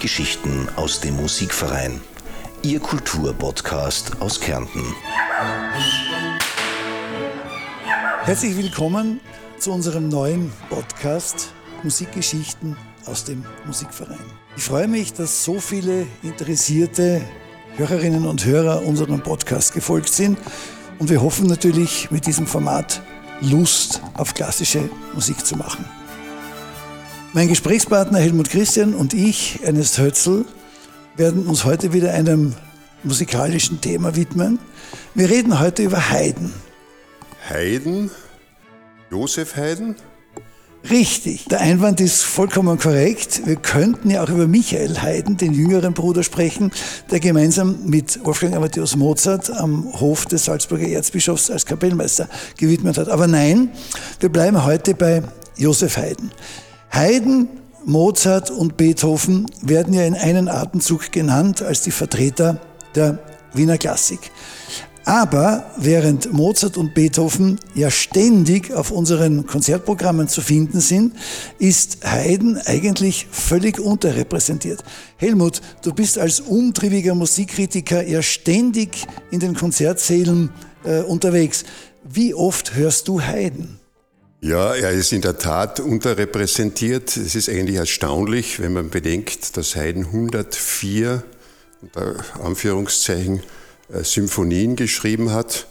Musikgeschichten aus dem Musikverein. Ihr Kulturpodcast aus Kärnten. Herzlich willkommen zu unserem neuen Podcast Musikgeschichten aus dem Musikverein. Ich freue mich, dass so viele interessierte Hörerinnen und Hörer unserem Podcast gefolgt sind und wir hoffen natürlich mit diesem Format Lust auf klassische Musik zu machen. Mein Gesprächspartner Helmut Christian und ich, Ernest Hötzl, werden uns heute wieder einem musikalischen Thema widmen. Wir reden heute über Haydn. Haydn? Josef Haydn? Richtig, der Einwand ist vollkommen korrekt. Wir könnten ja auch über Michael Haydn, den jüngeren Bruder, sprechen, der gemeinsam mit Wolfgang Amadeus Mozart am Hof des Salzburger Erzbischofs als Kapellmeister gewidmet hat. Aber nein, wir bleiben heute bei Josef Haydn. Haydn, Mozart und Beethoven werden ja in einen Atemzug genannt als die Vertreter der Wiener Klassik. Aber während Mozart und Beethoven ja ständig auf unseren Konzertprogrammen zu finden sind, ist Haydn eigentlich völlig unterrepräsentiert. Helmut, du bist als umtriebiger Musikkritiker ja ständig in den Konzertsälen äh, unterwegs. Wie oft hörst du Haydn? Ja, er ist in der Tat unterrepräsentiert. Es ist eigentlich erstaunlich, wenn man bedenkt, dass Haydn 104, unter Anführungszeichen, äh, Symphonien geschrieben hat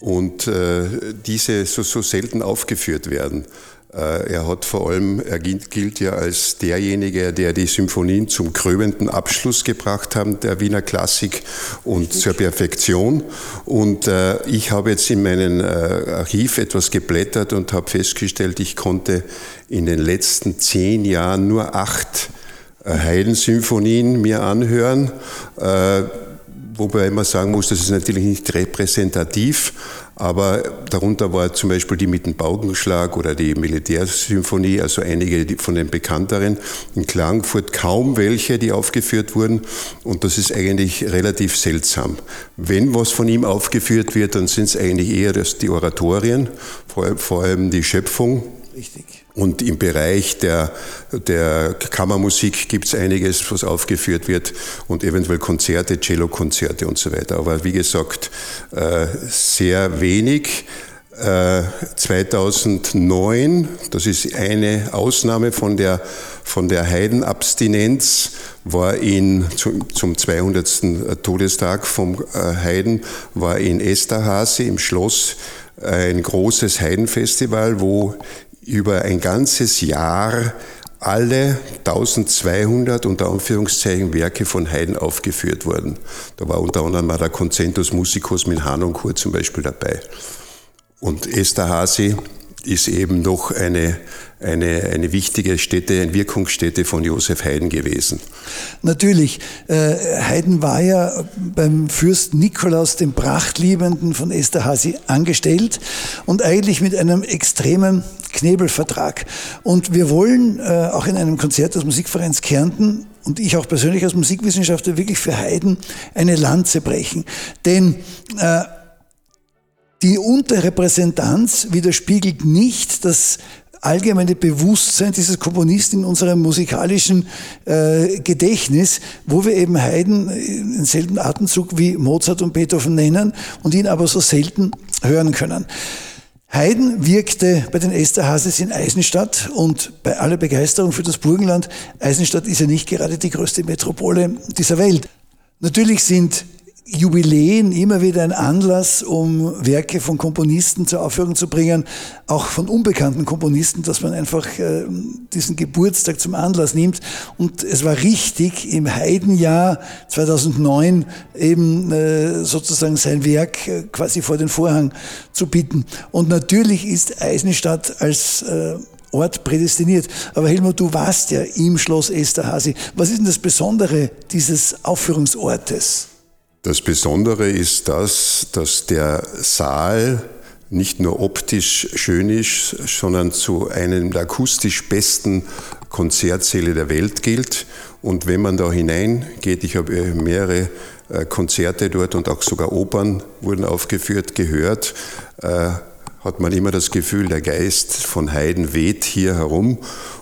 und äh, diese so, so selten aufgeführt werden. Äh, er hat vor allem, er gilt ja als derjenige, der die Symphonien zum krönenden Abschluss gebracht hat, der Wiener Klassik und zur Perfektion. Und äh, ich habe jetzt in meinem äh, Archiv etwas geblättert und habe festgestellt, ich konnte in den letzten zehn Jahren nur acht Haydn-Symphonien mir anhören wobei man sagen muss, das ist natürlich nicht repräsentativ, aber darunter war zum Beispiel die mit dem Baugenschlag oder die Militärsymphonie, also einige von den bekannteren. In Klagenfurt kaum welche, die aufgeführt wurden und das ist eigentlich relativ seltsam. Wenn was von ihm aufgeführt wird, dann sind es eigentlich eher die Oratorien, vor allem die Schöpfung. Richtig. Und im Bereich der, der Kammermusik gibt es einiges, was aufgeführt wird und eventuell Konzerte, Cellokonzerte und so weiter. Aber wie gesagt, äh, sehr wenig. 2009, äh, das ist eine Ausnahme von der, von der Heidenabstinenz, war in, zum 200. Todestag vom äh, Heiden, war in Esterhazy im Schloss ein großes Heidenfestival, wo über ein ganzes Jahr alle 1200 unter Anführungszeichen Werke von Haydn aufgeführt wurden. Da war unter anderem mal der Concentus Musicus mit Hanoncourt zum Beispiel dabei. Und Esterhazy ist eben noch eine, eine, eine wichtige Stätte, eine Wirkungsstätte von Josef Haydn gewesen. Natürlich, äh, Haydn war ja beim Fürst Nikolaus, dem Prachtliebenden von Esterhazy, angestellt und eigentlich mit einem extremen Knebelvertrag. Und wir wollen äh, auch in einem Konzert des Musikvereins Kärnten und ich auch persönlich als Musikwissenschaftler wirklich für Haydn eine Lanze brechen. Denn äh, die Unterrepräsentanz widerspiegelt nicht das allgemeine Bewusstsein dieses Komponisten in unserem musikalischen äh, Gedächtnis, wo wir eben Haydn in selben Atemzug wie Mozart und Beethoven nennen und ihn aber so selten hören können. Haydn wirkte bei den Esterhazes in Eisenstadt und bei aller Begeisterung für das Burgenland, Eisenstadt ist ja nicht gerade die größte Metropole dieser Welt. Natürlich sind Jubiläen immer wieder ein Anlass, um Werke von Komponisten zur Aufführung zu bringen, auch von unbekannten Komponisten, dass man einfach äh, diesen Geburtstag zum Anlass nimmt. Und es war richtig, im Heidenjahr 2009 eben äh, sozusagen sein Werk äh, quasi vor den Vorhang zu bitten. Und natürlich ist Eisenstadt als Ort prädestiniert. Aber Helmut, du warst ja im Schloss Esterhazy. Was ist denn das Besondere dieses Aufführungsortes? Das Besondere ist das, dass der Saal nicht nur optisch schön ist, sondern zu einem der akustisch besten Konzertsäle der Welt gilt. Und wenn man da hineingeht, ich habe mehrere äh, Konzerte dort und auch sogar Opern wurden aufgeführt, gehört, äh, hat man immer das Gefühl, der Geist von Haydn weht hier herum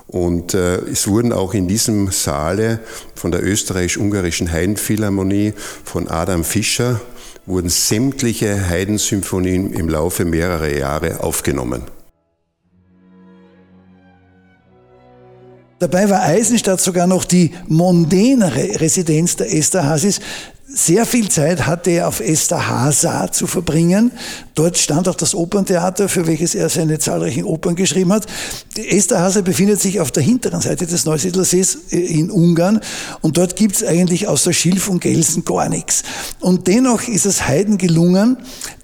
Und äh, es wurden auch in diesem Saale von der österreichisch-ungarischen Heidenphilharmonie von Adam Fischer wurden sämtliche Haydn-Symphonien im Laufe mehrerer Jahre aufgenommen. Dabei war Eisenstadt sogar noch die mondänere Residenz der Esterhazys. Sehr viel Zeit hatte er auf Esterhaza zu verbringen. Dort stand auch das Operntheater, für welches er seine zahlreichen Opern geschrieben hat. Esterhazy befindet sich auf der hinteren Seite des Neusiedlersees äh, in Ungarn und dort gibt es eigentlich außer Schilf und Gelsen gar nichts. Und dennoch ist es Haydn gelungen,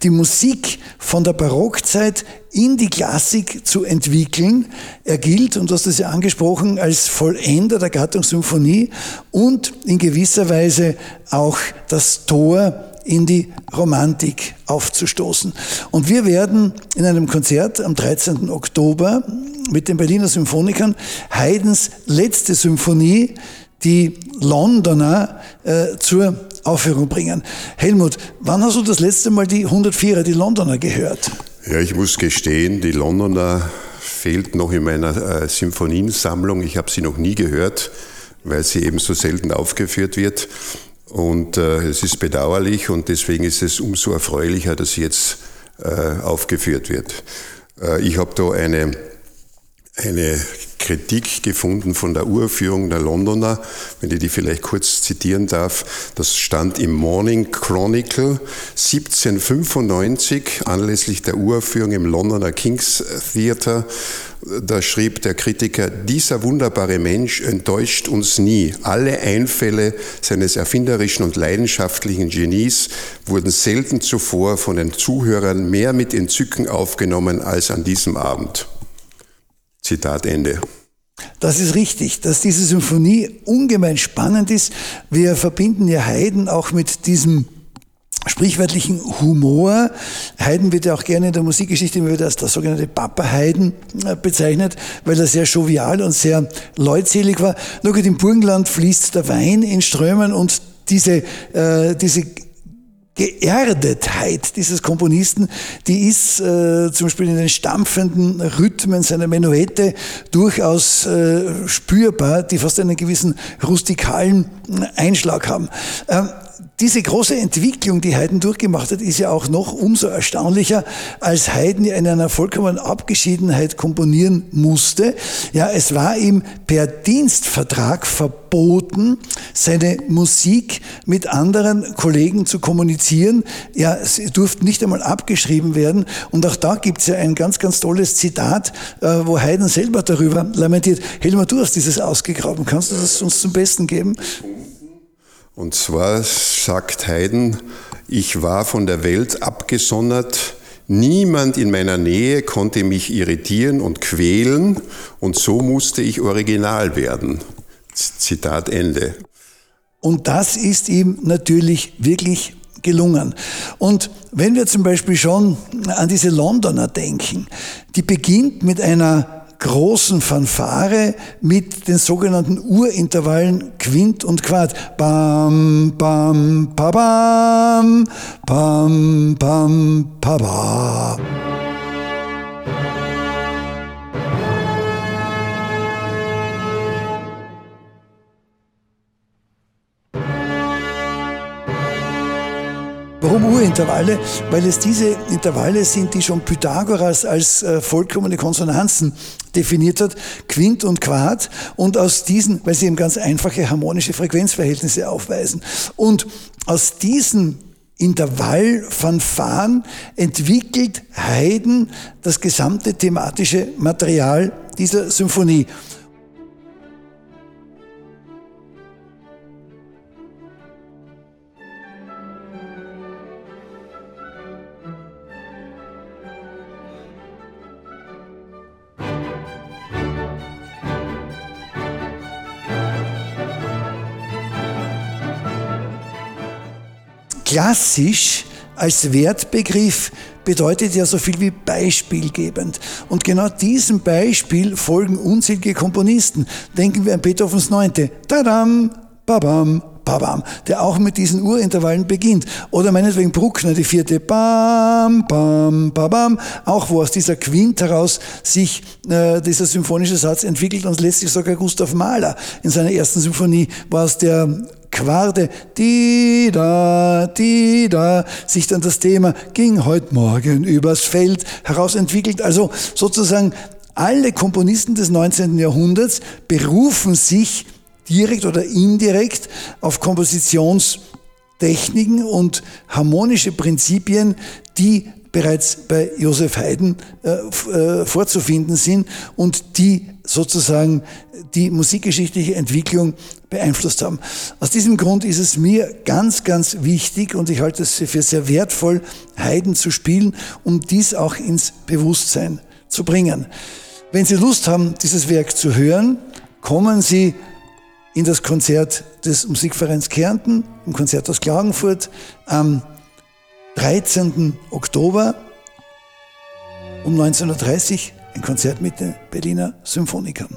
die Musik von der Barockzeit in die Klassik zu entwickeln. Er gilt, und du hast es ja angesprochen, als Vollender der Gattung Symphonie und in gewisser Weise auch das Tor in die Romantik aufzustoßen. Und wir werden in einem Konzert am 13. Oktober mit den Berliner Symphonikern Haydns letzte Symphonie, die Londoner, äh, zur Aufführung bringen. Helmut, wann hast du das letzte Mal die 104er, die Londoner, gehört? Ja, ich muss gestehen, die Londoner fehlt noch in meiner äh, Symphoniensammlung. Ich habe sie noch nie gehört, weil sie eben so selten aufgeführt wird. Und äh, es ist bedauerlich und deswegen ist es umso erfreulicher, dass sie jetzt äh, aufgeführt wird. Äh, ich habe da eine, eine Kritik gefunden von der Uraufführung der Londoner, wenn ich die vielleicht kurz zitieren darf. Das stand im Morning Chronicle 1795 anlässlich der Uraufführung im Londoner King's Theatre. Da schrieb der Kritiker, dieser wunderbare Mensch enttäuscht uns nie. Alle Einfälle seines erfinderischen und leidenschaftlichen Genies wurden selten zuvor von den Zuhörern mehr mit Entzücken aufgenommen als an diesem Abend. Zitat Ende. Das ist richtig, dass diese Symphonie ungemein spannend ist. Wir verbinden ja Haydn auch mit diesem sprichwörtlichen Humor. Haydn wird ja auch gerne in der Musikgeschichte immer wieder als der sogenannte Papa Haydn äh, bezeichnet, weil er sehr jovial und sehr leutselig war. Nur gut, im Burgenland fließt der Wein in Strömen und diese, äh, diese Geerdetheit dieses Komponisten, die ist äh, zum Beispiel in den stampfenden Rhythmen seiner Menuette durchaus äh, spürbar, die fast einen gewissen rustikalen Einschlag haben. Ähm, diese große Entwicklung, die Haydn durchgemacht hat, ist ja auch noch umso erstaunlicher, als Haydn in einer vollkommenen Abgeschiedenheit komponieren musste. Ja, es war ihm per Dienstvertrag verboten, seine Musik mit anderen Kollegen zu kommunizieren. Ja, sie durften nicht einmal abgeschrieben werden. Und auch da gibt es ja ein ganz, ganz tolles Zitat, äh, wo Haydn selber darüber lamentiert. Helmut, du hast dieses ausgegraben. Kannst du das uns zum Besten geben? Und zwar sagt Haydn, ich war von der Welt abgesondert, niemand in meiner Nähe konnte mich irritieren und quälen und so musste ich original werden. Zitat Ende. Und das ist ihm natürlich wirklich gelungen. Und wenn wir zum Beispiel schon an diese Londoner denken, die beginnt mit einer großen Fanfare mit den sogenannten Urintervallen Quint und Quart. Bam, bam, pa, bam, bam, bam, pa, bam. Warum Urintervalle? Weil es diese Intervalle sind, die schon Pythagoras als äh, vollkommene Konsonanzen definiert hat, Quint und Quart, und aus diesen, weil sie eben ganz einfache harmonische Frequenzverhältnisse aufweisen. Und aus diesen Intervallfanfaren entwickelt Haydn das gesamte thematische Material dieser Symphonie. Klassisch als Wertbegriff bedeutet ja so viel wie beispielgebend. Und genau diesem Beispiel folgen unzählige Komponisten. Denken wir an Beethovens Neunte. Tadam, babam, babam, der auch mit diesen Urintervallen beginnt. Oder meinetwegen Bruckner, die vierte bam, bam, babam, auch wo aus dieser Quint heraus sich äh, dieser symphonische Satz entwickelt und letztlich sogar Gustav Mahler in seiner ersten Symphonie war es der Quarte, die da, die da, sich dann das Thema ging heute Morgen übers Feld heraus entwickelt. Also sozusagen alle Komponisten des 19. Jahrhunderts berufen sich direkt oder indirekt auf Kompositionstechniken und harmonische Prinzipien, die bereits bei Josef Haydn äh, äh, vorzufinden sind und die sozusagen die musikgeschichtliche Entwicklung beeinflusst haben. Aus diesem Grund ist es mir ganz, ganz wichtig und ich halte es für sehr wertvoll, Haydn zu spielen, um dies auch ins Bewusstsein zu bringen. Wenn Sie Lust haben, dieses Werk zu hören, kommen Sie in das Konzert des Musikvereins Kärnten, im Konzert aus Klagenfurt am 13. Oktober um 19.30 Uhr ein Konzert mit den Berliner Symphonikern.